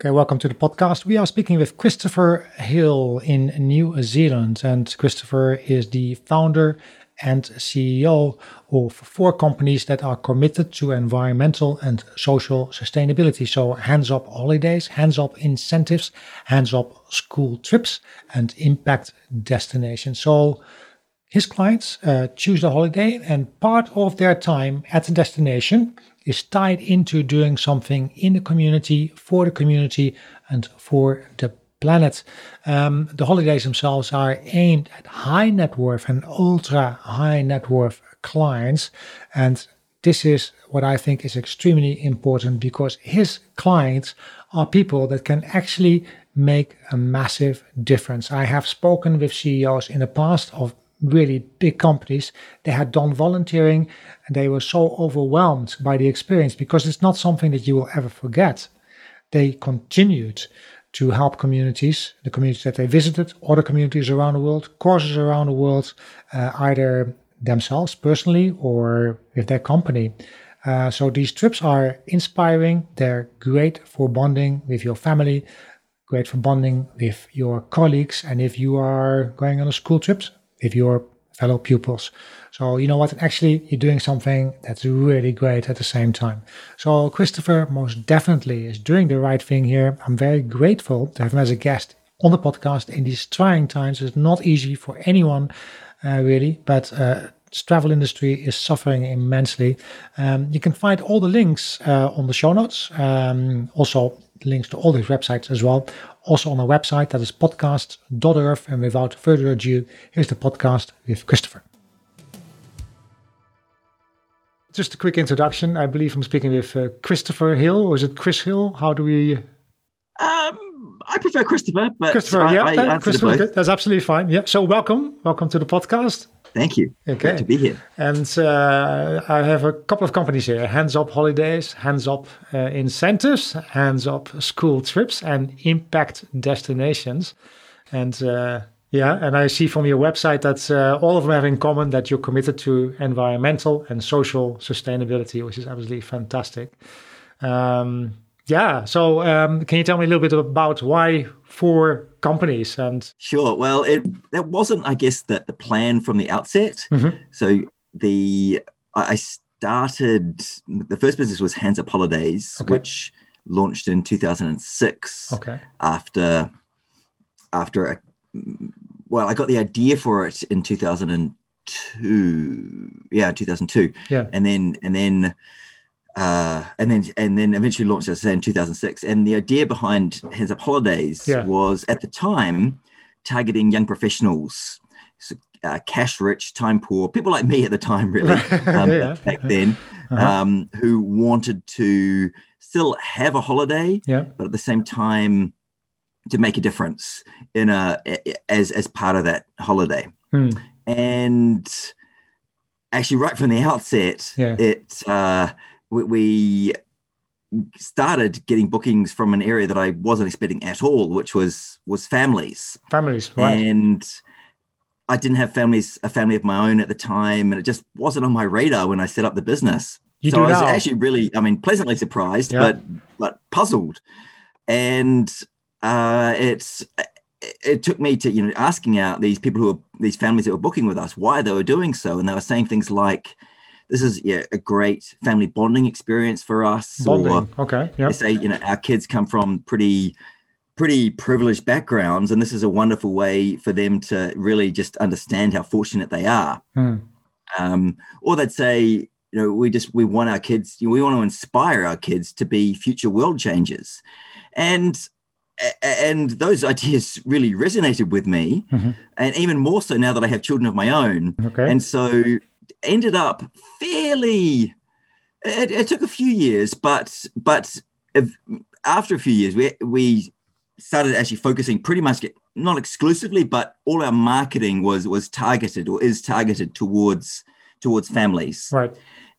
Okay, welcome to the podcast. We are speaking with Christopher Hill in New Zealand, and Christopher is the founder and CEO of four companies that are committed to environmental and social sustainability. So, hands up holidays, hands up incentives, hands up school trips, and impact destinations. So, his clients uh, choose the holiday, and part of their time at the destination is tied into doing something in the community, for the community, and for the planet. Um, the holidays themselves are aimed at high net worth and ultra high net worth clients. And this is what I think is extremely important because his clients are people that can actually make a massive difference. I have spoken with CEOs in the past of really big companies, they had done volunteering and they were so overwhelmed by the experience because it's not something that you will ever forget. They continued to help communities, the communities that they visited, other communities around the world, courses around the world, uh, either themselves personally or with their company. Uh, so these trips are inspiring. They're great for bonding with your family, great for bonding with your colleagues. And if you are going on a school trip, with your fellow pupils. So you know what? Actually, you're doing something that's really great at the same time. So Christopher most definitely is doing the right thing here. I'm very grateful to have him as a guest on the podcast in these trying times. It's not easy for anyone, uh, really, but. Uh, travel industry is suffering immensely. Um, you can find all the links uh, on the show notes. Um, also, links to all these websites as well also on our website. That is podcast.earth. And without further ado, here's the podcast with Christopher. Just a quick introduction. I believe I'm speaking with uh, Christopher Hill, or is it Chris Hill? How do we? Um, I prefer Christopher, but Christopher, I, yeah, I that, Christopher, that's absolutely fine. Yeah. So welcome, welcome to the podcast. Thank you. Okay. Great to be here. And uh, I have a couple of companies here Hands Up Holidays, Hands Up uh, Incentives, Hands Up School Trips, and Impact Destinations. And uh, yeah, and I see from your website that uh, all of them have in common that you're committed to environmental and social sustainability, which is absolutely fantastic. Um, yeah. So, um, can you tell me a little bit about why four companies? And sure. Well, it that wasn't, I guess, the the plan from the outset. Mm-hmm. So the I started the first business was Hands Up Holidays, okay. which launched in 2006. Okay. After after a well, I got the idea for it in 2002. Yeah, 2002. Yeah. And then and then uh, and then and then eventually launched as I say in 2006. And the idea behind Hands Up Holidays yeah. was at the time targeting young professionals, so, uh, cash rich, time poor, people like me at the time, really um, yeah. back then, uh-huh. um, who wanted to still have a holiday, yeah. but at the same time to make a difference in a as as part of that holiday. Hmm. And actually, right from the outset, yeah. it. Uh, we, started getting bookings from an area that I wasn't expecting at all, which was was families. Families, right? And I didn't have families, a family of my own at the time, and it just wasn't on my radar when I set up the business. You so I was now. actually really, I mean, pleasantly surprised, yeah. but but puzzled. And uh, it's it took me to you know asking out these people who are these families that were booking with us why they were doing so, and they were saying things like this is yeah a great family bonding experience for us. Bonding. Or okay. Yeah. They say you know our kids come from pretty pretty privileged backgrounds, and this is a wonderful way for them to really just understand how fortunate they are. Hmm. Um, or they'd say you know we just we want our kids you know, we want to inspire our kids to be future world changers and and those ideas really resonated with me mm-hmm. and even more so now that i have children of my own okay. and so ended up fairly. It, it took a few years, but but if, after a few years, we we started actually focusing pretty much not exclusively, but all our marketing was was targeted or is targeted towards towards families. Right.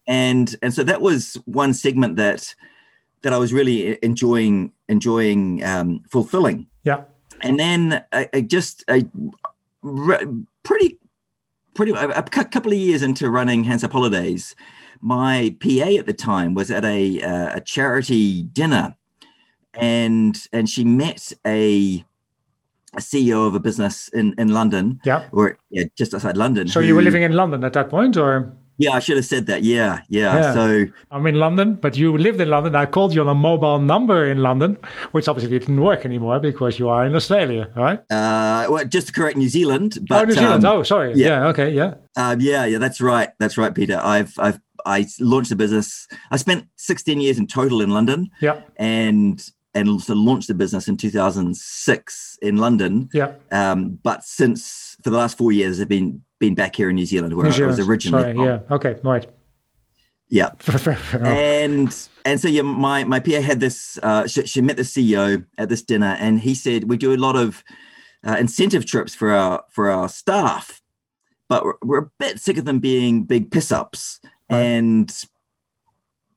And and so that was one segment that that I was really enjoying enjoying um, fulfilling. Yeah. And then I, I just I pretty pretty a, couple of years into running Hands Up Holidays, my PA at the time was at a uh, a charity dinner and and she met a a CEO of a business in in London. Yeah, or yeah, just outside London. So who, you were living in London at that point, or? Yeah, I should have said that. Yeah, yeah, yeah. So I'm in London, but you lived in London. I called you on a mobile number in London, which obviously didn't work anymore because you are in Australia, right? Uh, well, just to correct New Zealand. But, oh, New Zealand. Um, oh, sorry. Yeah. yeah. Okay. Yeah. Um, yeah. Yeah. That's right. That's right, Peter. I've I've I launched the business. I spent 16 years in total in London. Yeah. And and also launched the business in 2006 in London. Yeah. Um, but since for the last four years, I've been been back here in New Zealand where New Zealand. I was originally. Sorry, yeah. Okay. Right. Yeah. and and so yeah, my my PA had this. Uh, she, she, met the CEO at this dinner, and he said we do a lot of uh, incentive trips for our for our staff, but we're, we're a bit sick of them being big piss ups. Right. And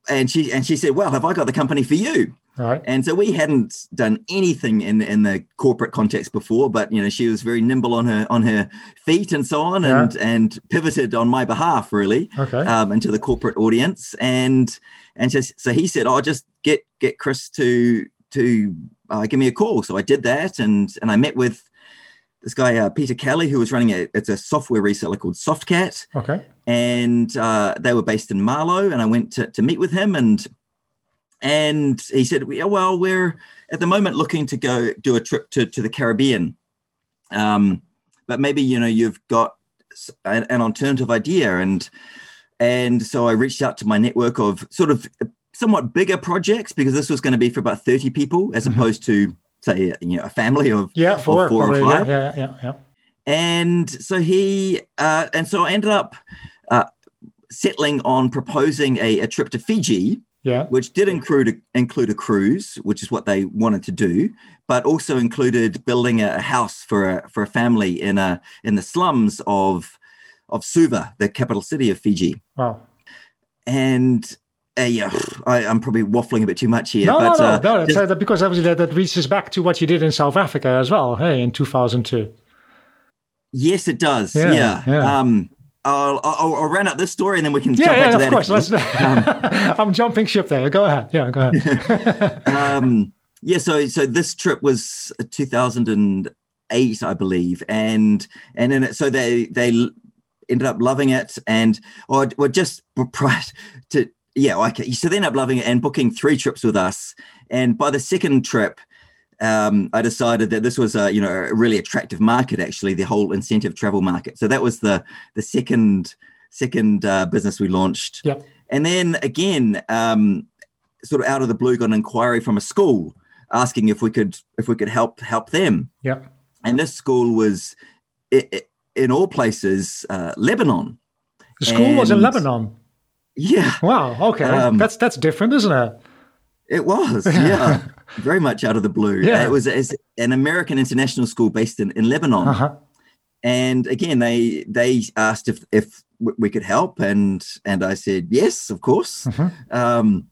and she and she said, "Well, have I got the company for you?" Right. And so we hadn't done anything in in the corporate context before, but you know she was very nimble on her on her feet and so on, yeah. and and pivoted on my behalf really okay. um, into the corporate audience. And and just, so he said, "I'll oh, just get get Chris to to uh, give me a call." So I did that, and and I met with this guy uh, Peter Kelly, who was running a it's a software reseller called Softcat. Okay. And uh, they were based in Marlow, and I went to, to meet with him and and he said, "Well, we're at the moment looking to go do a trip to, to the Caribbean, um, but maybe you know you've got an, an, alternative idea." And and so I reached out to my network of sort of somewhat bigger projects because this was going to be for about thirty people, as mm-hmm. opposed to say you know a family of yeah four, of four probably, or five. Yeah, yeah, yeah, And so he uh, and so I ended up uh, settling on proposing a, a trip to Fiji yeah. which did include include a cruise, which is what they wanted to do, but also included building a house for a for a family in a in the slums of of Suva, the capital city of Fiji. Wow. And uh, yeah, I, am probably waffling a bit too much here. No, but, no, no, uh, no just, because obviously that, that reaches back to what you did in South Africa as well, hey, in 2002. Yes, it does. Yeah. yeah. yeah. Um, I'll, I'll, I'll run out this story and then we can yeah, jump yeah, back to of course. Let's, um, I'm jumping ship there. Go ahead. Yeah, go ahead. um, yeah, so so this trip was 2008, I believe, and and then it, so they they ended up loving it, and or, or just prior to yeah, okay. So they ended up loving it and booking three trips with us, and by the second trip um, I decided that this was a you know a really attractive market actually the whole incentive travel market. So that was the the second second uh, business we launched. Yeah. And then again, um, sort of out of the blue, got an inquiry from a school asking if we could if we could help help them. Yeah. And this school was in all places uh, Lebanon. The school and, was in Lebanon. Yeah. Wow. Okay. Um, that's that's different, isn't it? It was. Yeah very much out of the blue. Yeah. It was an American international school based in, in Lebanon. Uh-huh. And again, they they asked if if we could help, and and I said yes, of course. Uh-huh. Um,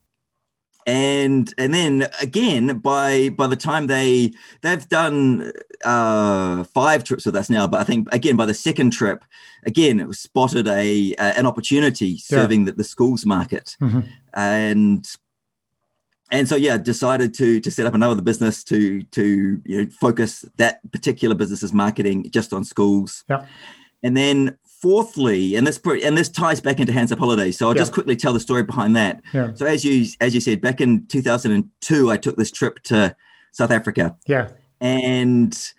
and and then again, by by the time they they've done uh, five trips with us now, but I think again by the second trip, again it was spotted a, a an opportunity serving yeah. the, the schools market, mm-hmm. and and so yeah decided to to set up another business to to you know focus that particular business's marketing just on schools yeah and then fourthly and this and this ties back into hands up holidays so i'll yeah. just quickly tell the story behind that yeah. so as you as you said back in 2002 i took this trip to south africa yeah and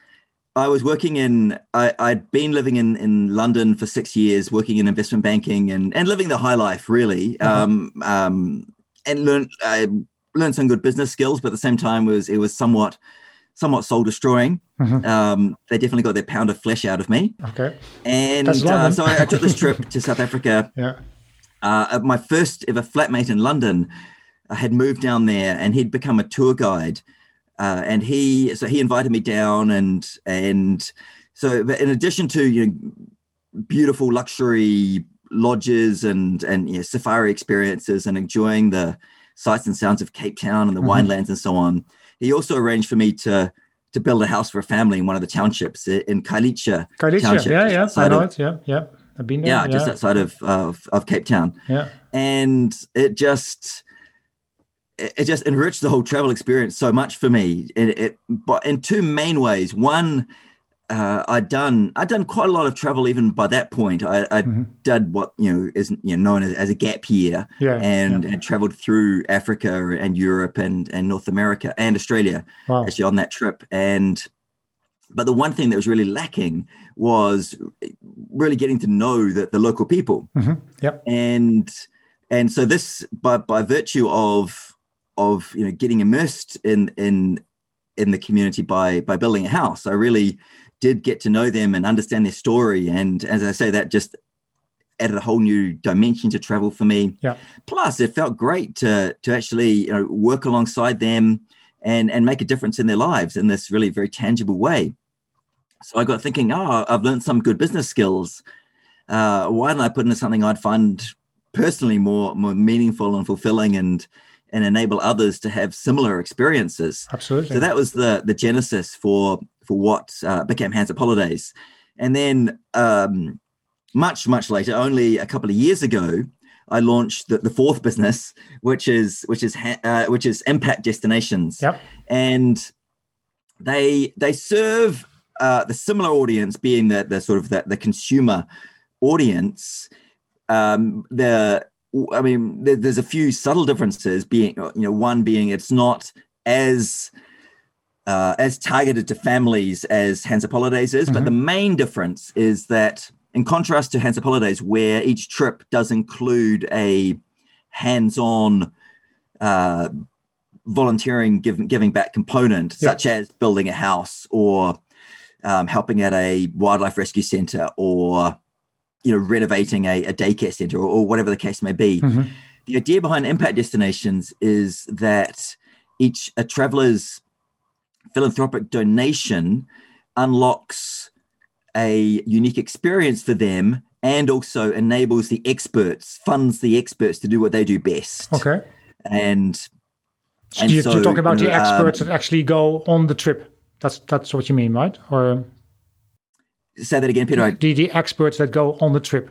I was working in, I, had been living in, in London for six years, working in investment banking and, and living the high life, really. Mm-hmm. Um, um, and learned, I learned some good business skills, but at the same time was it was somewhat somewhat soul destroying. Mm-hmm. Um, they definitely got their pound of flesh out of me. Okay. And uh, so I, I, took this trip to South Africa. Yeah. Uh, my first ever flatmate in London I had moved down there, and he'd become a tour guide. Uh, and he so he invited me down, and and so in addition to you know beautiful luxury lodges and and you know, safari experiences and enjoying the sights and sounds of Cape Town and the mm-hmm. winelands and so on. He also arranged for me to to build a house for a family in one of the townships in Khayelitsha. Khayelitsha, yeah, yeah, I know of, it. Yeah, yeah, I've been there. Yeah, yeah. just outside of, of of Cape Town. Yeah, and it just it just enriched the whole travel experience so much for me. It, it but in two main ways. One, uh, I'd done I'd done quite a lot of travel even by that point. I, I mm-hmm. did what you know is you know known as, as a gap year, yeah, and yeah. had traveled through Africa and Europe and and North America and Australia wow. actually on that trip. And but the one thing that was really lacking was really getting to know the, the local people. Mm-hmm. Yep. And and so this by by virtue of of you know getting immersed in in in the community by by building a house, I really did get to know them and understand their story. And as I say, that just added a whole new dimension to travel for me. Yeah. Plus, it felt great to to actually you know work alongside them and and make a difference in their lives in this really very tangible way. So I got thinking, oh, I've learned some good business skills. Uh, why don't I put into something I'd find personally more more meaningful and fulfilling and and enable others to have similar experiences. Absolutely. So that was the the genesis for for what uh, became Hands Up Holidays, and then um, much much later, only a couple of years ago, I launched the, the fourth business, which is which is uh, which is Impact Destinations. Yep. And they they serve uh, the similar audience, being the the sort of the, the consumer audience. Um, the I mean, there, there's a few subtle differences. Being you know, one being it's not as uh, as targeted to families as Hands Up Holidays is, mm-hmm. but the main difference is that in contrast to Hands Up Holidays, where each trip does include a hands-on uh, volunteering giving giving back component, such as building a house or um, helping at a wildlife rescue center or you know renovating a, a daycare center or, or, whatever the case may be mm-hmm. the idea behind impact destinations is that each a traveler's philanthropic donation unlocks a unique experience for them and also enables the experts funds the experts to do what they do best okay and, so and you, so, you're talking about you the experts um, that actually go on the trip that's that's what you mean, right? Or say that again, Peter. The the experts that go on the trip.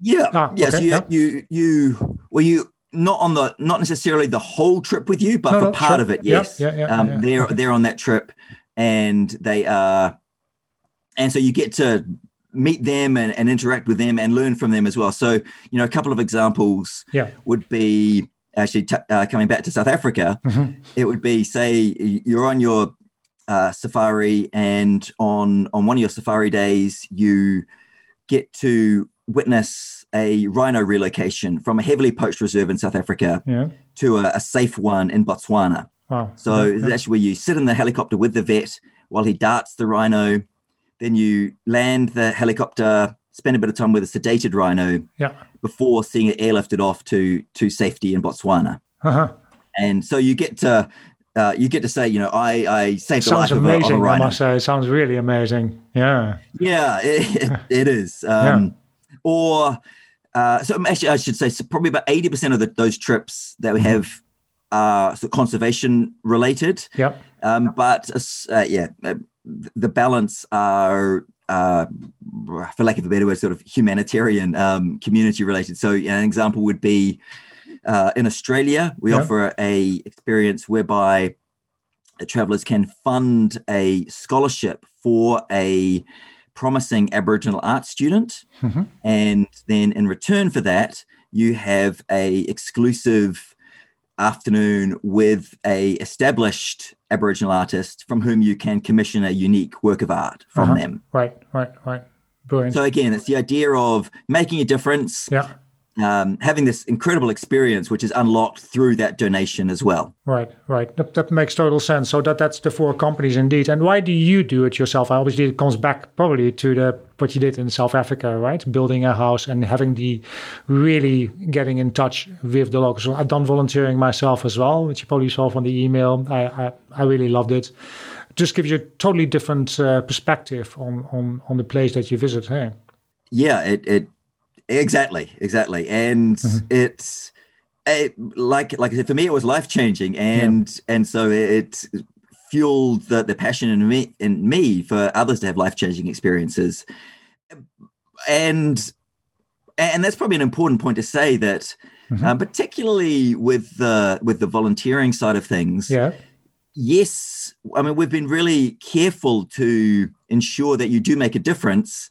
Yeah. Ah, yes. Okay, you, yeah. you you well you not on the not necessarily the whole trip with you, but no, for no, part sure. of it. Yes. Yeah, yeah, yeah, um, yeah, They're they're on that trip, and they are, and so you get to meet them and, and interact with them and learn from them as well. So you know, a couple of examples. Yeah. Would be actually t- uh, coming back to South Africa. Mm-hmm. It would be say you're on your uh, safari, and on on one of your safari days, you get to witness a rhino relocation from a heavily poached reserve in South Africa yeah. to a, a, safe one in Botswana. So yeah, that's where you sit in the helicopter with the vet while he darts the rhino. Then you land the helicopter, spend a bit of time with a sedated rhino yeah. before seeing it airlifted off to to safety in Botswana. Uh-huh. And so you get to uh, you get to say, you know, I I saved the life amazing, of a, of a rhino. I must say, it sounds really amazing. Yeah, yeah, it, it is. Um, yeah. Or uh, so actually, I should say, so probably about eighty percent of the, those trips that we have are sort of conservation related. Yep. Um, but uh, yeah, uh, the balance are uh, for lack of a better word, sort of humanitarian, um, community related. So, an example would be uh, in Australia, we yeah. offer a experience whereby travelers can fund a scholarship for a promising Aboriginal art student, mm-hmm. and then in return for that, you have a exclusive afternoon with a established Aboriginal artist from whom you can commission a unique work of art from uh-huh. them. Right, right, right. Brilliant. So again, it's the idea of making a difference. Yeah um, having this incredible experience, which is unlocked through that donation as well. Right, right. That, that makes total sense. So that that's the four companies indeed. And why do you do it yourself? I obviously, it comes back probably to the what you did in South Africa, right? Building a house and having the really getting in touch with the locals. I've done volunteering myself as well, which you probably saw from the email. I I, I really loved it. Just gives you a totally different uh, perspective on on on the place that you visit. Hey. Yeah, it it Exactly, exactly, and mm-hmm. it's it, like like I said, for me, it was life changing, and yeah. and so it fueled the, the passion in me in me for others to have life changing experiences, and and that's probably an important point to say that, mm-hmm. um, particularly with the with the volunteering side of things. Yeah. Yes, I mean we've been really careful to ensure that you do make a difference,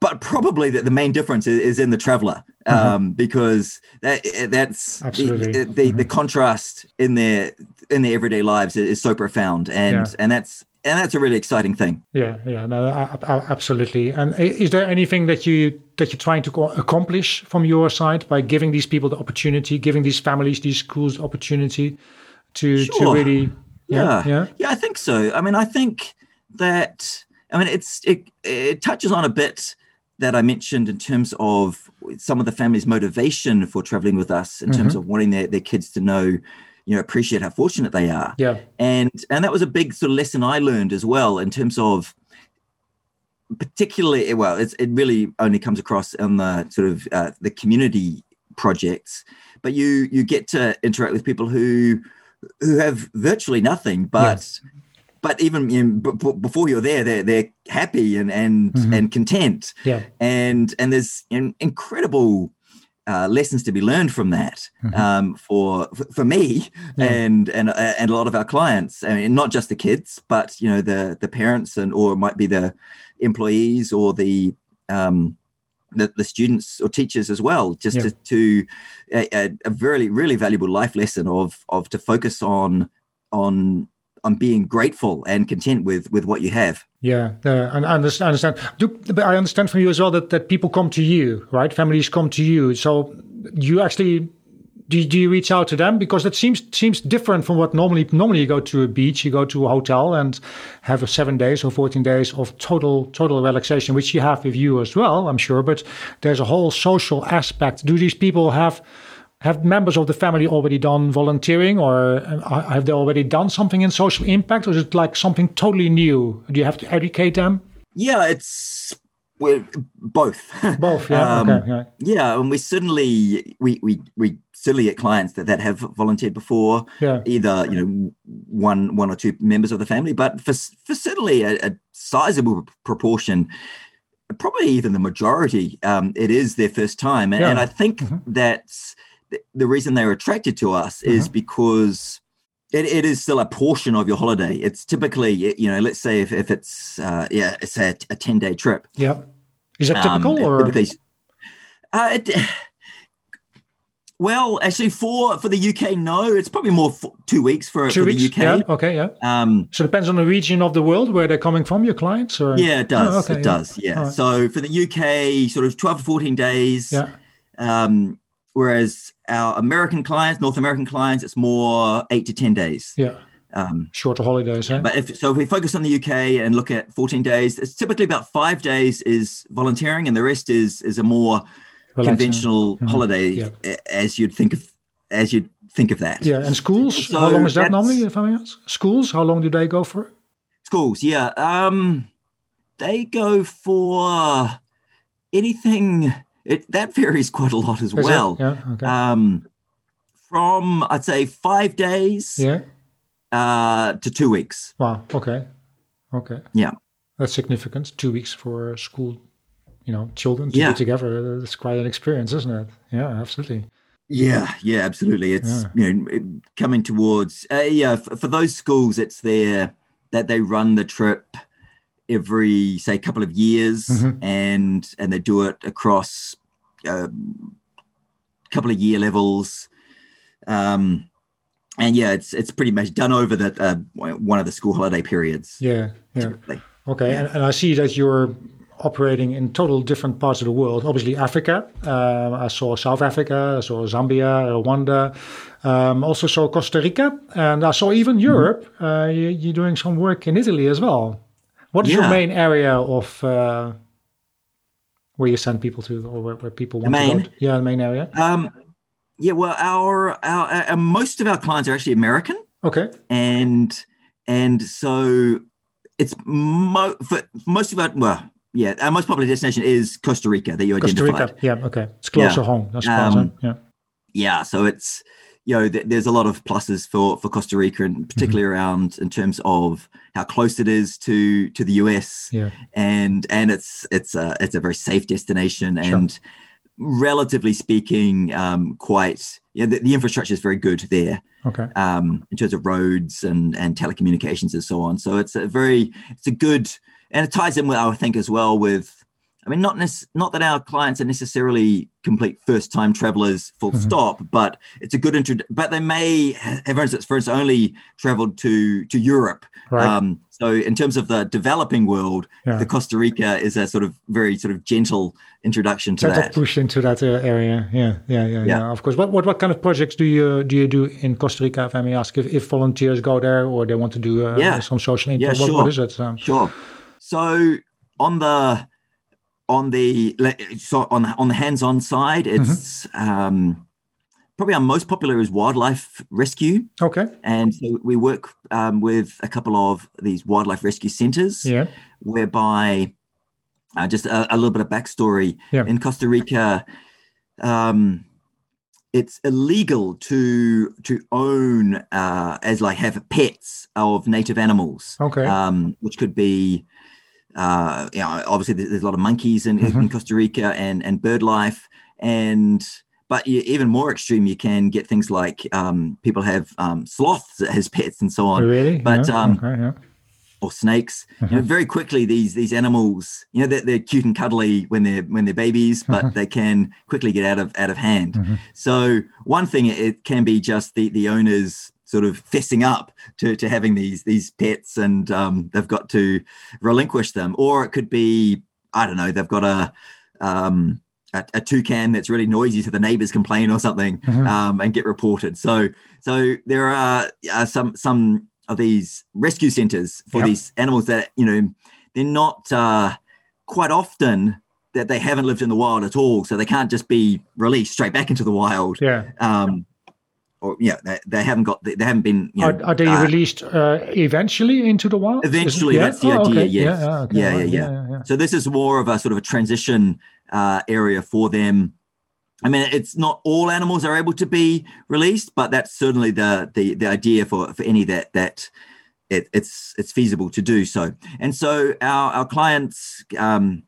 but probably that the main difference is, is in the traveler mm-hmm. um, because that that's Absolutely. the the, mm-hmm. the, contrast in their in their everyday lives is, so profound and yeah. and that's and that's a really exciting thing. Yeah, yeah, no, absolutely. And is there anything that you that you're trying to accomplish from your side by giving these people the opportunity, giving these families, these schools the opportunity to sure. to really? Yeah, yeah, yeah, yeah. I think so. I mean, I think that I mean it's it it touches on a bit that I mentioned in terms of some of the family's motivation for traveling with us, in mm-hmm. terms of wanting their, their kids to know you know appreciate how fortunate they are yeah and and that was a big sort of lesson i learned as well in terms of particularly well it really only comes across in the sort of uh, the community projects but you you get to interact with people who who have virtually nothing but yes. But even you know, b- b- before you're there they're they're happy and and mm-hmm. and content yeah and and there's an incredible uh, lessons to be learned from that mm-hmm. um, for for me yeah. and and uh, and a lot of our clients. I mean, not just the kids, but you know the the parents and or it might be the employees or the um, the, the students or teachers as well. Just yeah. to, to a, a very really valuable life lesson of of to focus on on on being grateful and content with with what you have. Yeah, I understand. Understand. Do, but I understand from you as well that that people come to you, right? Families come to you. So you actually do, do you reach out to them because that seems seems different from what normally normally you go to a beach, you go to a hotel and have a seven days or fourteen days of total total relaxation, which you have with you as well, I'm sure. But there's a whole social aspect. Do these people have have members of the family already done volunteering or uh, have they already done something in social impact or is it like something totally new do you have to educate them yeah it's we're both both yeah um, okay, yeah. yeah and we certainly we we we certainly get clients that, that have volunteered before yeah. either you know one one or two members of the family but for for certainly a, a sizable proportion probably even the majority um, it is their first time and, yeah. and i think mm-hmm. that's the reason they're attracted to us mm-hmm. is because it, it is still a portion of your holiday. It's typically, you know, let's say if, if it's, uh, yeah, it's a, a 10 day trip. Yep. Is that typical um, or? uh, it, well, actually, for for the UK, no, it's probably more two weeks for, two for weeks? the UK. Yeah. Okay, yeah. Um, so it depends on the region of the world where they're coming from, your clients, or yeah, it does. Oh, okay, it yeah. does. Yeah. Right. So for the UK, sort of twelve to fourteen days. Yeah. Um, whereas our American clients, North American clients, it's more eight to ten days. Yeah. Um, Shorter holidays, But if so, if we focus on the UK and look at 14 days, it's typically about five days is volunteering, and the rest is is a more Relaxing. conventional mm-hmm. holiday, yeah. as you'd think of as you'd think of that. Yeah, and schools. So how long is that normally? If I may ask, schools. How long do they go for? Schools, yeah. Um, they go for anything it that varies quite a lot as Is well. Yeah. Okay. Um, from I'd say five days. Yeah. Uh, to two weeks. Wow. Okay. Okay. Yeah. That's significant. Two weeks for school, you know, children to yeah. be together. That's quite an experience, isn't it? Yeah, absolutely. Yeah, yeah, absolutely. It's yeah. you know coming towards uh, yeah for, for, those schools, it's there that they run the trip every say couple of years mm-hmm. and and they do it across a um, couple of year levels um and yeah it's it's pretty much done over the uh, one of the school holiday periods yeah yeah typically. okay yeah. And, and i see that you're operating in total different parts of the world obviously africa um, i saw south africa i saw zambia rwanda um, also saw costa rica and i saw even mm-hmm. europe mm-hmm. uh, you, you're doing some work in italy as well what is yeah. your main area of uh, where you send people to, or where, where people want main, to go? Yeah, the main area. Um, yeah, well, our, our, our most of our clients are actually American. Okay. And and so it's mo- for most of our well, yeah, our most popular destination is Costa Rica that you Costa identified. Rica, yeah, okay, it's closer yeah. home. That's um, yeah. Yeah, so it's you know, th- there's a lot of pluses for for Costa Rica, and particularly mm-hmm. around in terms of how close it is to to the US, yeah. and and it's it's a it's a very safe destination, sure. and relatively speaking, um, quite yeah, the, the, infrastructure is very good there. Okay. Um, in terms of roads and and telecommunications and so on, so it's a very it's a good and it ties in with I think as well with I mean, not nec- not that our clients are necessarily complete first time travelers, full mm-hmm. stop, but it's a good intro. But they may have, for instance, first only traveled to to Europe. Right. Um, so, in terms of the developing world, yeah. the Costa Rica is a sort of very sort of gentle introduction to that. push into that uh, area. Yeah, yeah, yeah, yeah, yeah. Of course. What, what what kind of projects do you do you do in Costa Rica? If I may ask, if, if volunteers go there or they want to do uh, yeah. some social impact, yeah, sure. what, what is it? Um, sure. So on the on the so on on the hands-on side, mm-hmm. it's mm-hmm. um, probably our most popular is wildlife rescue. Okay, and so we work um, with a couple of these wildlife rescue centers. Yeah, whereby uh, just a, a, little bit of backstory yeah. in Costa Rica. Um, it's illegal to to own uh, as like have pets of native animals. Okay, um, which could be uh, you know, obviously there's a lot of monkeys in, mm-hmm. in Costa Rica and and bird life, and but you, even more extreme, you can get things like um, people have um, sloths as pets and so on. Oh, really? But yeah. um, okay, yeah. or snakes. You know, mm-hmm. very quickly these these animals, you know, they're, they're, cute and cuddly when they're when they're babies, but mm-hmm. they can quickly get out of out of hand. Mm-hmm. So one thing it can be just the the owners sort of fessing up to, to having these these pets and um, they've got to relinquish them. Or it could be i don't know they've got a um, a, a, toucan that's really noisy so the neighbors complain or something mm-hmm. um, and get reported. So so there are uh, some some of these rescue centers for yep. these animals that you know they're not uh, quite often that they haven't lived in the wild at all. So they can't just be released straight back into the wild. Yeah. Um, or yeah, they, they haven't got they, they haven't been. You know, are, are, they uh, released uh, eventually into the wild? Eventually, yeah? that's the oh, idea. Okay. Yes. Yeah, okay. yeah, yeah, yeah, yeah, yeah, So this is more of a sort of a transition uh, area for them. I mean, it's not all animals are able to be released, but that's certainly the the, the idea for, for any that that it, it's it's feasible to do so. And so our our clients um,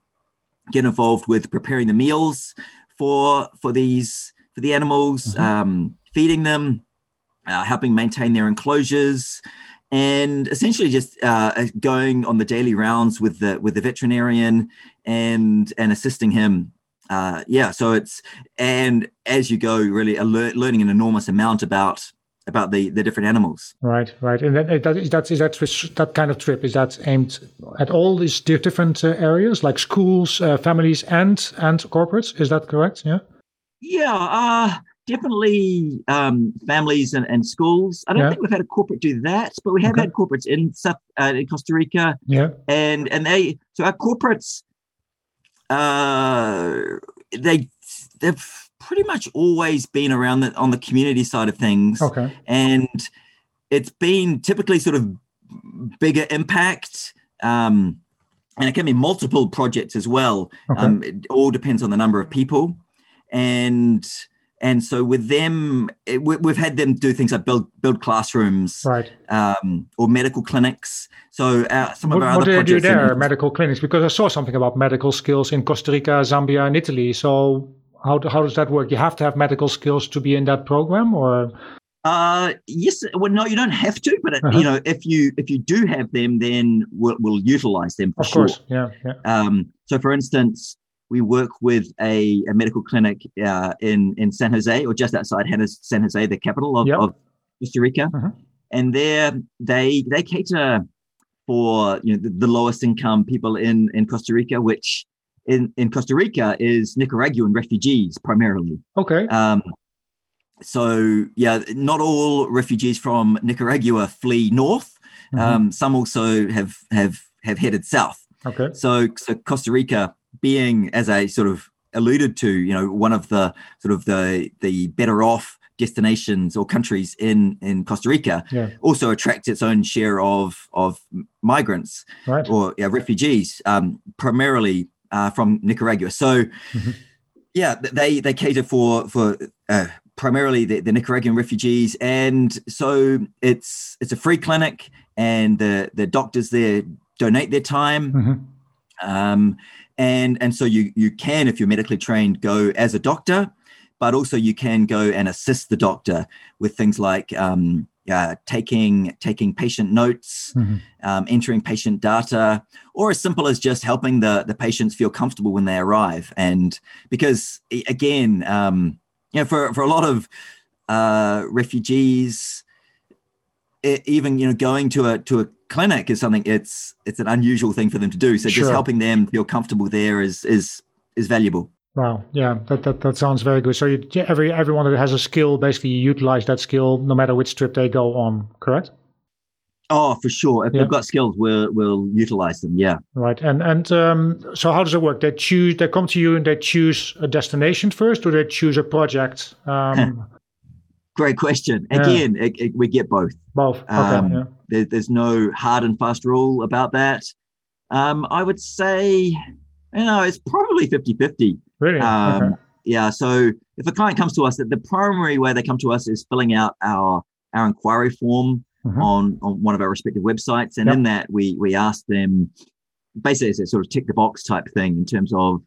get involved with preparing the meals for for these for the animals. Mm-hmm. Um, feeding them, uh, helping maintain their enclosures, and essentially just uh, going on the daily rounds with the with the veterinarian and and assisting him. Uh, yeah, so it's and as you go, really learning an enormous amount about about the the different animals. Right, right, and that, that is that is that that kind of trip is that aimed at all these different uh, areas like schools, uh, families, and and corporates. Is that correct? Yeah. Yeah. Definitely um, families and, and, schools. I don't yeah. think we've had a corporate do that, but we have okay. had corporates in South, uh, in Costa Rica. Yeah, and and they so our corporates, uh, they they've pretty much always been around the on the community side of things. Okay, and it's been typically sort of bigger impact. Um, and it can be multiple projects as well. Okay. Um, it all depends on the number of people. And and so with them, it, we, have had them do things like build build classrooms, right, um, or medical clinics. So uh, some of what, our what other do they do there? In, medical clinics, because I saw something about medical skills in Costa Rica, Zambia, and Italy. So how how does that work? You have to have medical skills to be in that program, or uh, yes, well, no, you don't have to, but uh-huh. you know, if you if you do have them, then we'll, we'll utilize them for of sure. Course. Yeah, yeah. Um, so, for instance, we work with a, a medical clinic uh, in in San Jose or just outside San Jose, the capital of, yep. of Costa Rica, uh-huh. and there they they cater for you know the, the, lowest income people in in Costa Rica, which in in Costa Rica is Nicaraguan refugees primarily. Okay. Um, so yeah, not all refugees from Nicaragua flee north. Mm-hmm. Um, some also have have have headed south. Okay. So so Costa Rica being, as I sort of alluded to, you know, one of the sort of the the better off destinations or countries in in Costa Rica yeah. also attracts its own share of of migrants right. or yeah, refugees, um, primarily uh, from Nicaragua. So, mm-hmm. yeah, they they cater for for uh, primarily the, the, Nicaraguan refugees, and so it's it's a free clinic, and the the doctors there donate their time, mm-hmm. um, and and so you you can, if you're medically trained, go as a doctor, but also you can go and assist the doctor with things like um, uh, taking taking patient notes, mm-hmm. um, entering patient data, or as simple as just helping the the patients feel comfortable when they arrive. And because again, um, you know, for for a lot of uh, refugees, it, even you know going to a to a clinic is something it's it's an unusual thing for them to do. So sure. just helping them feel comfortable there is is is valuable. Wow, yeah, that, that that sounds very good. So you, every everyone that has a skill, basically, you utilize that skill no matter which trip they go on. Correct? Oh, for sure. If yeah. they've got skills, we'll we'll utilize them. Yeah. Right. And and um, so how does it work? They choose. They come to you and they choose a destination first, or they choose a project. Um, Great question. Again, yeah. it, it, we get both. Both. Okay. Um, yeah. there, there's no hard and fast rule about that. Um, I would say, you know, it's probably 50 50. Really? Um, okay. Yeah. So if a client comes to us, the primary way they come to us is filling out our our inquiry form mm-hmm. on on one of our respective websites, and yep. in that we we ask them basically it's a sort of tick the box type thing in terms of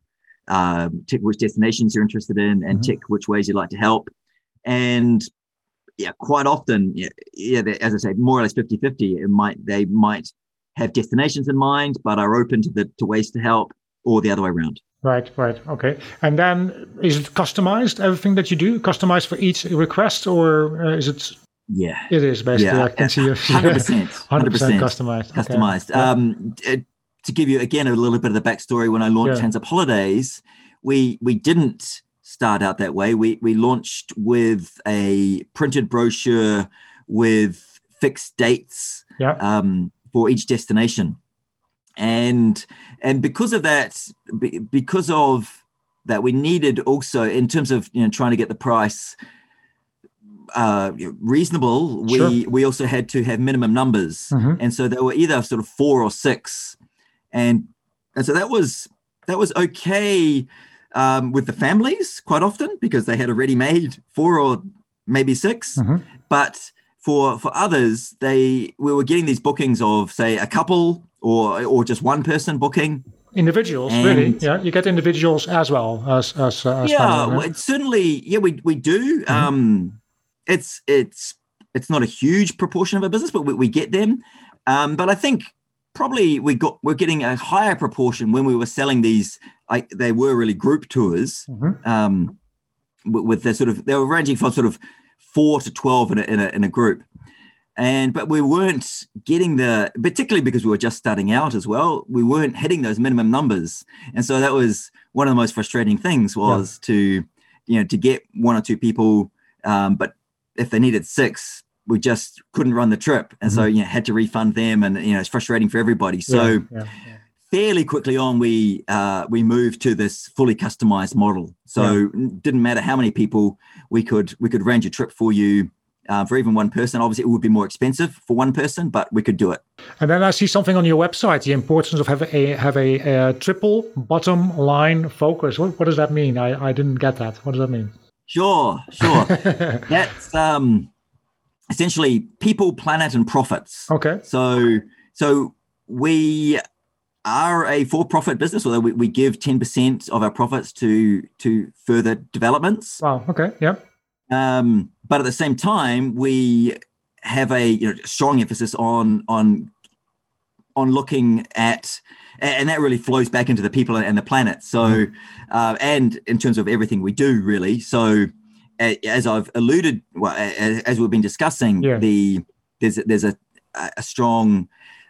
um, tick which destinations you're interested in and mm-hmm. tick which ways you'd like to help. And yeah, quite often, yeah, yeah as I say, more or less 50 50, it might, they might have destinations in mind, but are open to the to ways to help or the other way around. Right, right. Okay. And then is it customized, everything that you do, customized for each request, or uh, is it? Yeah. It is basically. Yeah. I can see you. 100%. 100%, customized. Customized. Okay. Um, to give you, again, a little bit of the backstory, when I launched yeah. Hands Up Holidays, we, we didn't start out that way. We, we launched with a printed brochure with fixed dates yeah. um, for each destination and and because of that because of that we needed also in terms of you know trying to get the price uh, reasonable we sure. we also had to have minimum numbers mm-hmm. and so they were either sort of four or six and and so that was that was okay um, with the families quite often because they had already made four or maybe 6 mm-hmm. but for for others they we were getting these bookings of say a couple or or just one person booking individuals and really yeah you get individuals as well as as, as yeah family, right? certainly yeah we we do mm-hmm. um it's it's it's not a huge proportion of our business but we, we get them um but i think probably we got we're getting a higher proportion when we were selling these I, they were really group tours mm-hmm. um with, the sort of they were ranging from sort of four to 12 in a, in a, in a group and but we weren't getting the particularly because we were just starting out as well we weren't hitting those minimum numbers and so that was one of the most frustrating things was yeah. to you know to get one or two people um, but if they needed six we just couldn't run the trip and mm-hmm. so you know had to refund them and you know it's frustrating for everybody so yeah, yeah, fairly quickly on we uh, we moved to this fully customized model so didn't matter how many people we could we could arrange a trip for you uh, for even one person. Obviously, it would be more expensive for one person, but we could do it. And then I see something on your website: the importance of have a have a, a triple bottom line focus. What, what, does that mean? I, I didn't get that. What does that mean? Sure, sure. That's um, essentially people, planet, and profits. Okay. So so we are a for-profit business, although we, we give ten percent of our profits to to further developments. Wow. Okay. Yeah. Um, but at the same time, we have a you know, strong emphasis on on on looking at and that really flows back into the people and the planet so mm-hmm. uh, and in terms of everything we do really so as i've alluded well, as we've been discussing yeah. the there's there's a, a strong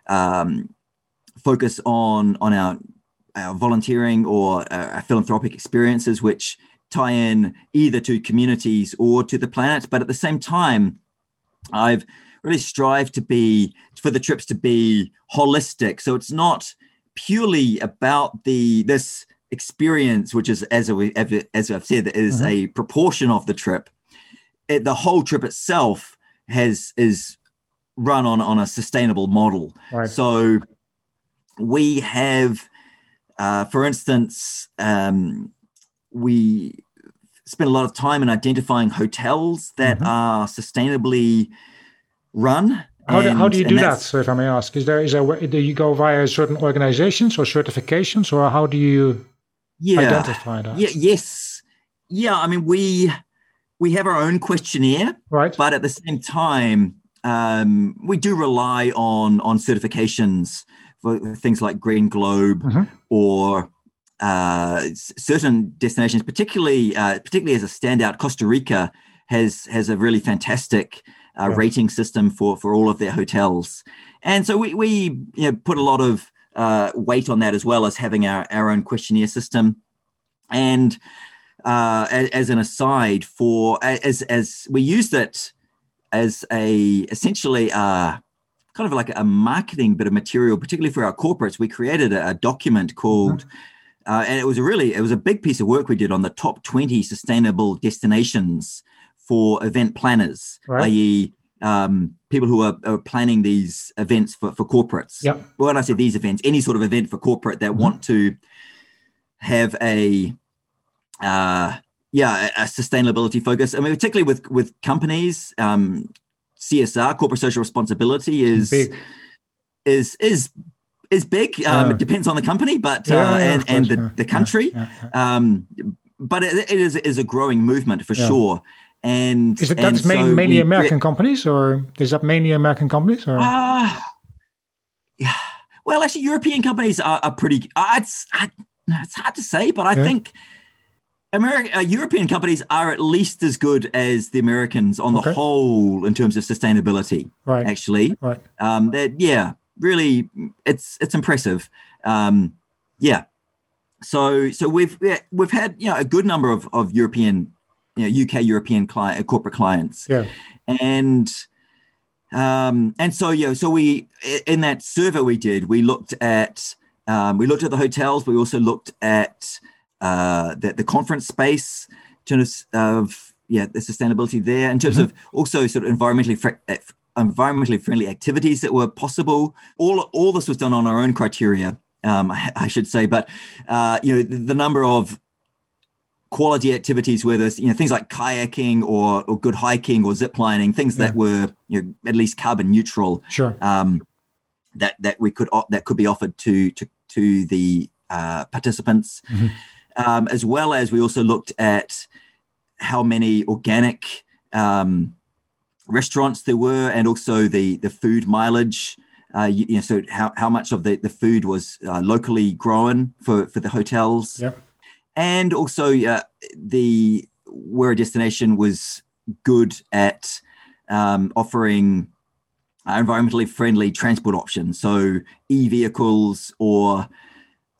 um, focus on on our, our volunteering or our philanthropic experiences which tie in either to communities or to the planet. But at the same time, I've really strived to be for the trips to be holistic. So it's not purely about the this experience, which is as we as I've said, is mm-hmm. a proportion of the trip. It, the whole trip itself has is run on on a sustainable model. Right. So we have, uh, for instance, um, we spent a lot of time in identifying hotels that mm-hmm. are sustainably run. How do, how do you do that, so if I may ask? Is there is there do you go via certain organizations or certifications, or how do you yeah, identify that? Yeah, yes, yeah. I mean, we we have our own questionnaire, right? But at the same time, um, we do rely on on certifications for things like Green Globe mm-hmm. or uh, certain destinations, particularly uh, particularly as a standout, Costa Rica has has a really fantastic uh, yeah. rating system for for all of their hotels, and so we we you know put a lot of uh, weight on that as well as having our our own questionnaire system, and uh, as, as, an aside, for as as we use it as a essentially uh, kind of like a marketing bit of material, particularly for our corporates. We created a, a document called. Mm-hmm. Uh, and it was a really it was a big piece of work we did on the top 20 sustainable destinations for event planners right. i.e um, people who are, are, planning these events for, for corporates yep. when i say these events any sort of event for corporate that mm-hmm. want to have a uh, yeah, a sustainability focus. I mean, particularly with with companies, um, CSR, corporate social responsibility, is big. is is is big. Um, It depends on the company, but yeah, uh, yeah, and and the, the country. Um, but it, it is is a growing movement for sure. And is it that's so mainly we, American companies, or is that mainly American companies, or? Uh, yeah. Well, actually, European companies are, are pretty. Uh, it's I, it's hard to say, but I think American uh, European companies are at least as good as the Americans on okay. the whole in terms of sustainability. Right. Actually. Right. Um, that yeah, really, it's it's impressive. Um, yeah. So so we've we've had you know a good number of of European, you know, UK European client uh, corporate clients. Yeah. And um, and so yeah, so we in that survey we did, we looked at um, we looked at the hotels, but we also looked at uh, the, the conference space in terms of yeah the sustainability there in terms mm-hmm. of also sort of environmentally fr- eh, environmentally friendly activities that were possible all all this was done on our own criteria um, I, I, should say but uh, you know the, the, number of quality activities where there's you know things like kayaking or, or good hiking or zip lining things yeah. that were you know at least carbon neutral sure um, that that we could that could be offered to to to the uh, participants mm-hmm um, as well as we also looked at how many organic um, restaurants there were, and also the the food mileage. Uh, you, you, know, so how, how much of the, the food was uh, locally grown for, for the hotels, yep. And also uh, the where a destination was good at um, offering environmentally friendly transport options, so e vehicles or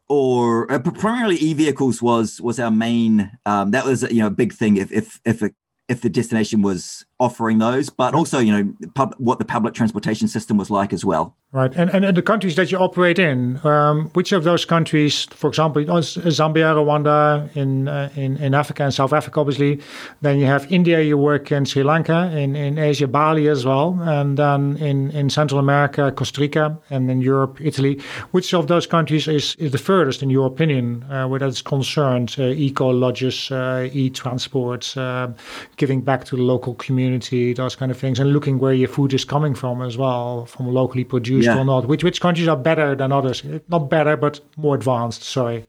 or uh, primarily e-vehicles was was our main um, that was you know a big thing. If if if a, if the destination was offering those, but also you know pub, what the public transportation system was like as well. Right, and and the countries that you operate in, um, which of those countries, for example, Zambia, Rwanda, in uh, in in Africa and South Africa, obviously. Then you have India. You work in Sri Lanka, in in Asia, Bali as well, and then in in Central America, Costa Rica, and in Europe, Italy. Which of those countries is is the furthest, in your opinion, uh, where that's concerned? Uh, eco lodges, uh, e-transport, uh, giving back to the local community those kind of things, and looking where your food is coming from as well, from locally produced yeah. or not. Which which countries are better than others? Not better, but more advanced. Sorry.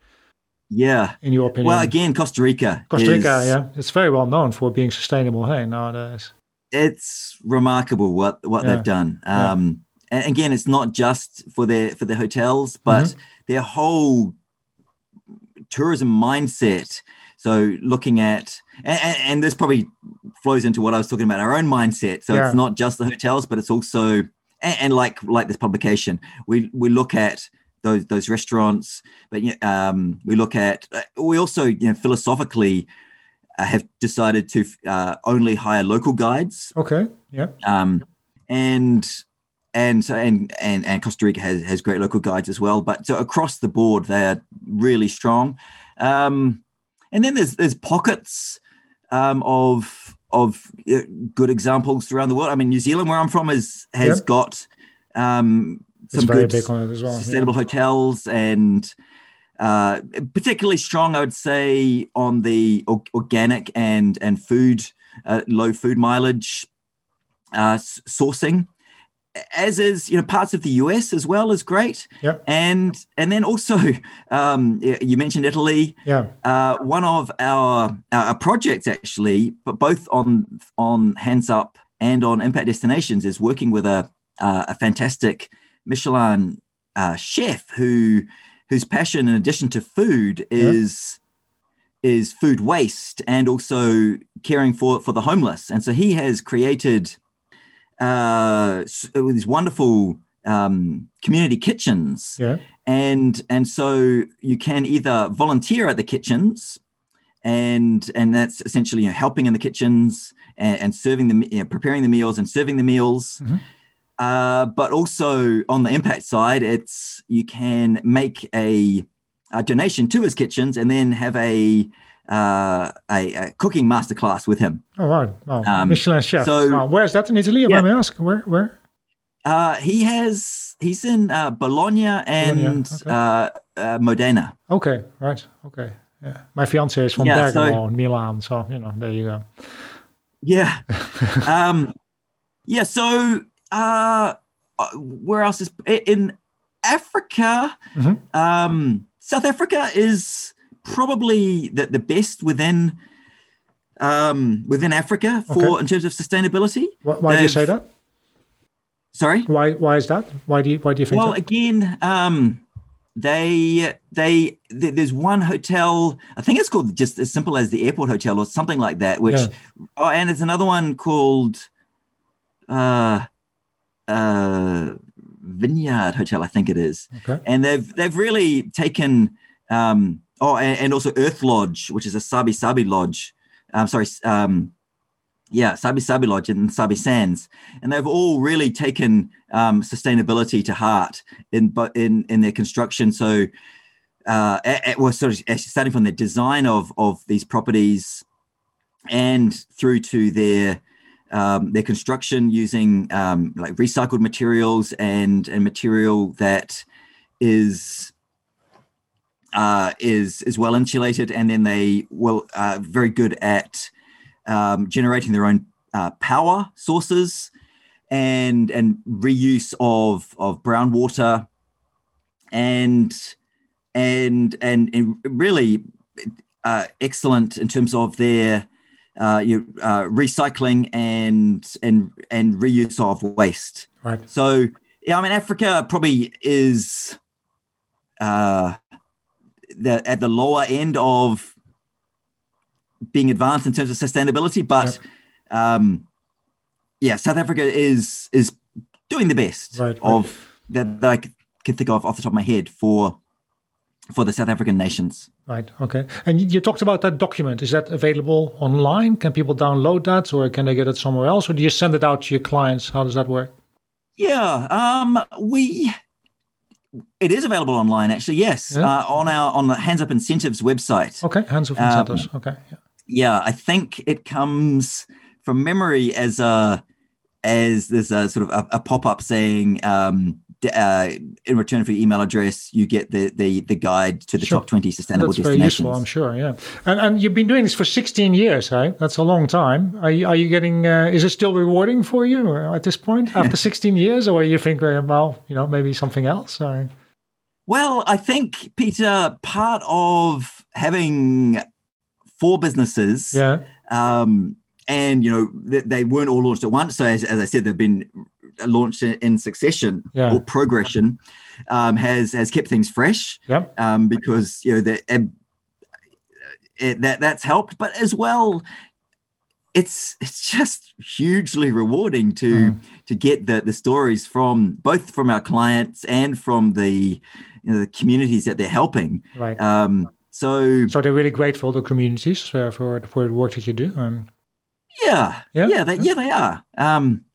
Yeah. In your opinion? Well, again, Costa Rica. Costa Rica, is, yeah, it's very well known for being sustainable. Hey, nowadays. It's remarkable what what yeah. they've done. Um, yeah. And again, it's not just for their for their hotels, but mm-hmm. their whole tourism mindset. So looking at and, and, this probably flows into what I was talking about our own mindset. So yeah. it's not just the hotels, but it's also and, and, like like this publication, we we look at those those restaurants, but um, we look at uh, we also you know philosophically uh, have decided to uh, only hire local guides. Okay. Yeah. Um, and and so and and and Costa Rica has has great local guides as well. But so across the board, they are really strong. Um, and then there's there's pockets um, of of uh, good examples around the world. I mean, New Zealand, where I'm from, is has yep. got um, some good well, sustainable yeah. hotels and uh, particularly strong, I would say, on the organic and and food uh, low food mileage uh, sourcing as is you know parts of the US as well is great. Yeah. And and then also um, you mentioned Italy. Yeah. Uh, one of our our projects actually, but both on on Hands Up and on Impact Destinations is working with a uh, a fantastic Michelin uh, chef who whose passion in addition to food is yeah. is food waste and also caring for for the homeless. And so he has created uh, these wonderful um, community kitchens. Yeah. And and so you can either volunteer at the kitchens, and and that's essentially you know, helping in the kitchens and, and serving the you know, preparing the meals and serving the meals. Mm-hmm. Uh, but also on the impact side, it's you can make a, a donation to his kitchens and then have a uh, a, a, cooking masterclass with him. Oh, right. Oh, um, Michelin chef. So, oh, where's that in Italy? If yeah. I may ask, where? Where? Uh, he has. He's in uh, Bologna and Bologna. Okay. Uh, uh, Modena. Okay. Right. Okay. Yeah. My fiance is from yeah, Bergamo, so, Milan. So you know, there you go. Yeah. um, yeah. So uh, uh, where else is in Africa? Mm-hmm. Um, South Africa is probably the, the best within um, within Africa for okay. in terms of sustainability. Why, why do you say that? Sorry. Why why is that? Why do you why do you think? Well, that? again, um, they they there's one hotel. I think it's called just as simple as the airport hotel or something like that. Which yeah. oh, and there's another one called uh uh Vineyard Hotel, I think it is. Okay. And they've they've really taken um Oh, and, and, also Earth Lodge, which is a Sabi Sabi Lodge. I'm sorry, um, yeah, Sabi Sabi Lodge in Sabi Sands, and they've all really taken um, sustainability to heart in but in in their construction. So, uh, it was sort of starting from the design of of these properties, and through to their um, their construction using um, like recycled materials and and material that is uh, is is well insulated, and then they will uh, very good at um, generating their own uh, power sources and and reuse of of brown water and and and, and really uh, excellent in terms of their uh, you, uh, recycling and and and reuse of waste. Right. So yeah, I mean Africa probably is uh, the, at the lower end of being advanced in terms of sustainability, but yep. um, yeah, South Africa is is doing the best right, of right. That, that I can think of off the top of my head for for the South African nations. Right. Okay. And you talked about that document. Is that available online? Can people download that, or can they get it somewhere else, or do you send it out to your clients? How does that work? Yeah. Um. We it is available online, actually. Yes, yeah. uh, on our on the Hands Up Incentives website. Okay, Hands Up Incentives. Um, okay. Yeah. yeah, I think it comes from memory as a as there's a sort of a, a pop up saying um, uh, in return for your email address, you get the the, the guide to the sure. top 20 sustainable That's destinations. very useful, I'm sure. Yeah. And, and you've been doing this for 16 years, right? That's a long time. Are you, are you getting, uh, is it still rewarding for you at this point after 16 years? Or are you think, well, you know, maybe something else? Or? Well, I think, Peter, part of having four businesses. Yeah. Um, and you know they, they weren't all launched at once. So as, as I said, they've been launched in succession yeah. or progression um, has has kept things fresh. Yep. Um, because you know that that that's helped, but as well, it's it's just hugely rewarding to mm. to get the the stories from both from our clients and from the you know, the communities that they're helping. Right. Um, so so they're really grateful to communities uh, for for the work that you do. Um, yeah, yeah, yeah, they, yeah, they are. Um,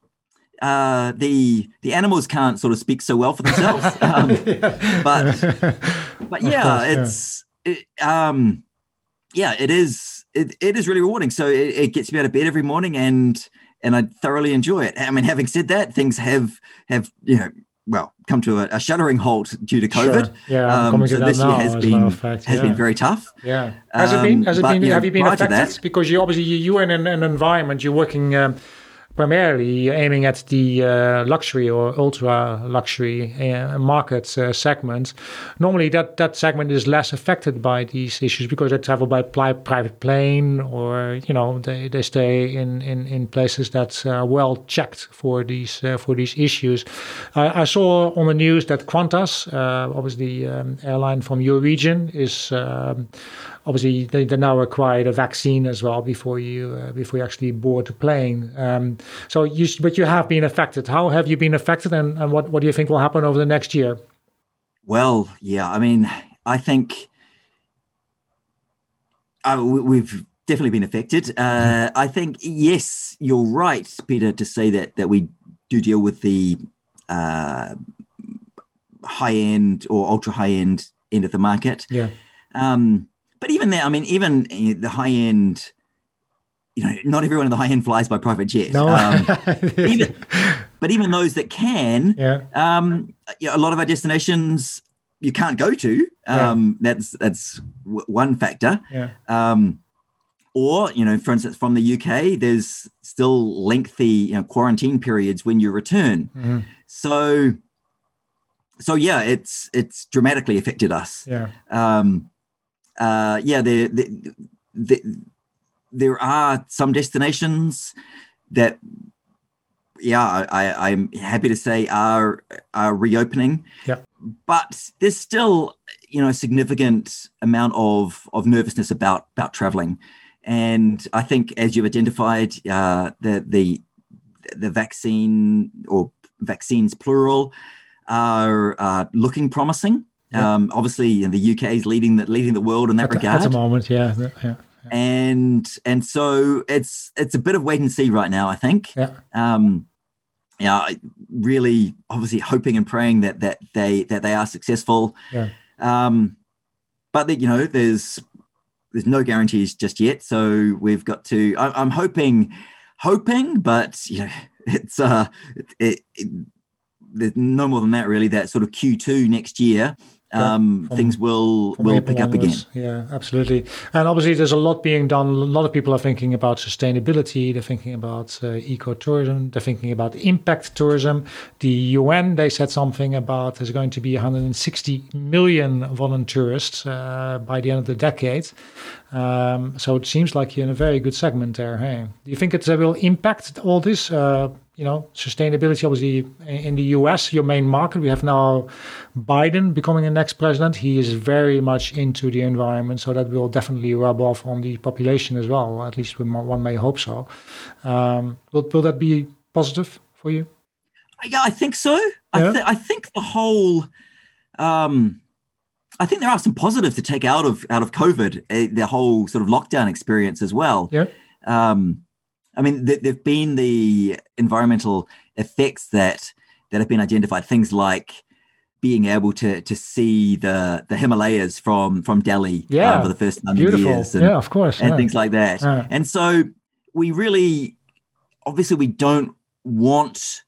uh, the the animals can't sort of speak so well for themselves. Um, yeah. But but yeah, course, it's yeah. It, um, yeah, it is it, it is really rewarding. So it, it, gets me out of bed every morning, and and I thoroughly enjoy it. I mean, having said that, things have have you know well come to a, a shuddering halt due to COVID. Sure. Yeah, um, so this year has been fact, has yeah. been very tough. Yeah, has it been? Has it um, been? have you been affected? That, because you obviously you, are in an, an environment you're working. Um, primarily aiming at the uh, luxury or ultra luxury uh, market uh, segment. Normally, that, that segment is less affected by these issues because they travel by pli- private plane or you know they, they stay in, in, in places that are well checked for these uh, for these issues. I saw on the news that Qantas, uh, obviously um, airline from your region, is um, obviously they, now require a vaccine as well before you uh, before you actually board the plane. Um, so you but you have been affected. How have you been affected, and, and what what do you think will happen over the next year? Well, yeah, I mean, I think uh, we've definitely been affected. Uh, I think yes, you're right, Peter, to say that that we do deal with the uh, high end or ultra high end end of the market. Yeah. Um, but even there, I mean, even the high end, you know, not everyone in the high end flies by private jet. No. Um, even, but even those that can, yeah. Um, a lot of our destinations you can't go to. Um, yeah. That's that's w- one factor. Yeah. Um, or you know, for instance, from the UK, there's still lengthy you know, quarantine periods when you return. Mm-hmm. So, so yeah, it's it's dramatically affected us. Yeah. Um, uh, yeah, there, there, there are some destinations that, yeah, I, I'm happy to say are are reopening. Yeah. But there's still, you know, a significant amount of of nervousness about about traveling, and I think as you've identified, uh, the the the vaccine or vaccines plural are uh, looking promising. Yeah. Um, obviously, the UK is leading the leading the world in that at regard. At the moment, yeah, yeah, And and so it's it's a bit of wait and see right now. I think. Yeah. Um, yeah, really, obviously, hoping and praying that that they that they are successful. Yeah. Um, but the, you know, there's there's no guarantees just yet. So we've got to. I, am hoping, hoping, but you know, it's uh, it, it, there's no more than that really. That sort of Q2 next year um, from, things will will pick up again. Yeah, absolutely. And obviously, there's a lot being done. A lot of people are thinking about sustainability. They're thinking about uh, ecotourism. They're thinking about impact tourism. The UN they said something about there's going to be 160 million volunteers uh, by the end of the decade. Um, so it seems like you're in a very good segment there. Hey, do you think it will impact all this? Uh, you know, sustainability, obviously, in the US, your main market, we have now Biden becoming the next president. He is very much into the environment, so that will definitely rub off on the population as well. At least one may hope so. Um, will, will that be positive for you? Yeah, I think so. Yeah. I, th- I think the whole. Um, I think there are some positives to take out of out of COVID, uh, the whole sort of lockdown experience as well. Yeah. Um, I mean, th- there've been the environmental effects that that have been identified. Things like being able to to see the the Himalayas from from Delhi uh, yeah, uh, for the first time beautiful. in years, and, yeah, of course, and yeah. things like that. Yeah. And so we really, obviously, we don't want.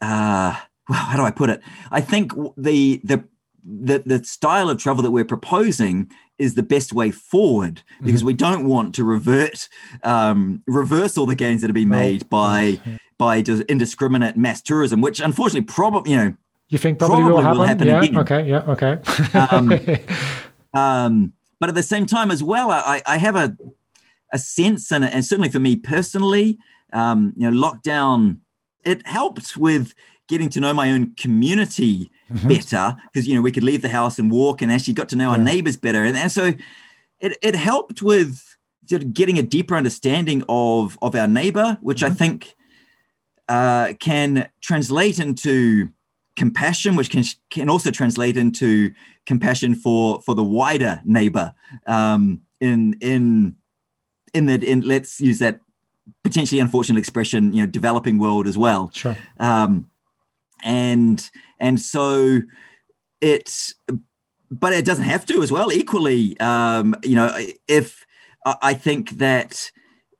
Uh, well, how do I put it? I think the the the the style of travel that we're proposing is the best way forward because mm-hmm. we don't want to revert um, reverse all the gains that have been made by by indiscriminate mass tourism, which unfortunately probably you know you think probably, probably will happen. Will happen yeah. Again. Okay. Yeah. Okay. um, um, but at the same time, as well, I, I have a a sense, and, and certainly for me personally, um, you know, lockdown it helped with getting to know my own community mm-hmm. better because you know we could leave the house and walk and actually got to know yeah. our neighbors better and, and so it, it helped with sort of getting a deeper understanding of of our neighbor which mm-hmm. i think uh, can translate into compassion which can can also translate into compassion for for the wider neighbor um, in in in that in let's use that potentially unfortunate expression you know developing world as well sure um, and and so it's but it doesn't have to as well equally. Um you know if i think that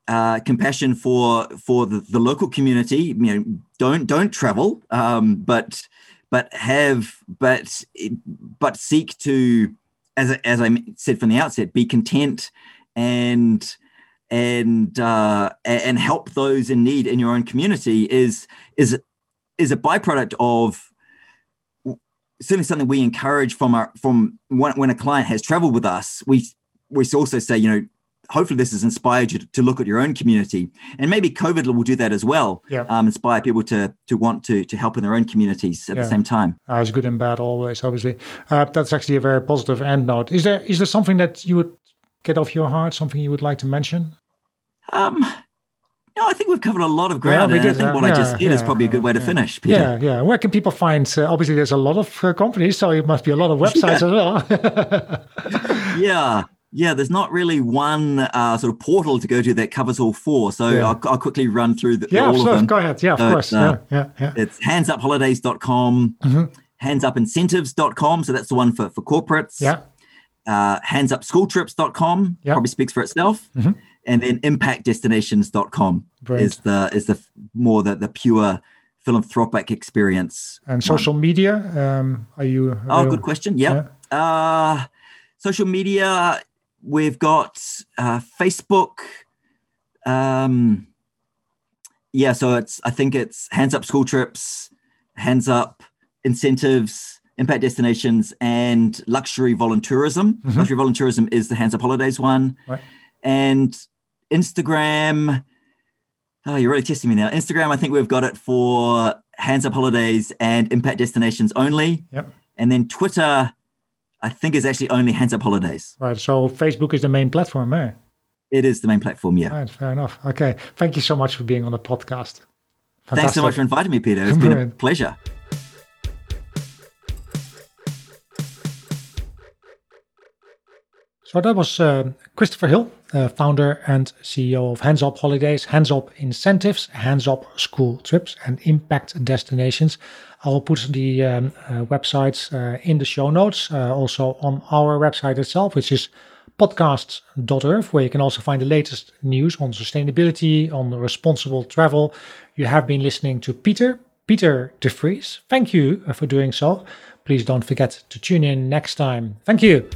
uh, compassion for for the, the local community you know don't don't travel um but but have but but seek to as as I said from the outset, be content and and uh, and help those in need in your own community is is is a byproduct of certainly something we encourage from our from when, when a client has traveled with us we we also say you know hopefully this has inspired you to, to look at your own community. And maybe covid will do that as well yeah. um, inspire people to to want to to help in their own communities at yeah. the same time. Uh, it's good and bad always obviously. Uh, that's actually a very positive end note. Is there is there something that you would get off your heart something you would like to mention? Um no, I think we've covered a lot of ground. Yeah, I think what yeah, I just did yeah, is probably a good way to finish. Peter. Yeah, yeah. Where can people find? Uh, obviously, there's a lot of uh, companies, so it must be a lot of websites as well. yeah, yeah. There's not really one uh, sort of portal to go to that covers all four. So I'll, I'll, quickly run through the, yeah, all sure. of them. Go ahead. Yeah, of so course. Uh, yeah, yeah, It's handsupholidays.com, mm-hmm. handsupincentives.com. So that's the one for, for corporates. Yeah. Uh, handsupschooltrips.com yep. probably speaks for itself. Mm-hmm and then impactdestinations.com Brilliant. is the is the more the, the pure philanthropic experience and social one. media um, are you are oh you, good question yep. yeah uh, social media we've got uh, facebook um, yeah so it's i think it's hands up school trips hands up incentives impact destinations and luxury voluntourism mm-hmm. luxury voluntourism is the hands up holidays one right. and Instagram. Oh, you're really testing me now. Instagram, I think we've got it for Hands Up Holidays and Impact Destinations only. Yep. And then Twitter, I think is actually only Hands Up Holidays. Right. So Facebook is the main platform, eh? It is the main platform, yeah. Right, fair enough. Okay. Thank you so much for being on the podcast. Fantastic. Thanks so much for inviting me, Peter. It's been a pleasure. So that was uh, Christopher Hill, uh, founder and CEO of Hands Up Holidays, Hands Up Incentives, Hands Up School Trips, and Impact Destinations. I'll put the um, uh, websites uh, in the show notes, uh, also on our website itself, which is podcasts.earth, where you can also find the latest news on sustainability, on responsible travel. You have been listening to Peter, Peter de. Thank you uh, for doing so. Please don't forget to tune in next time. Thank you.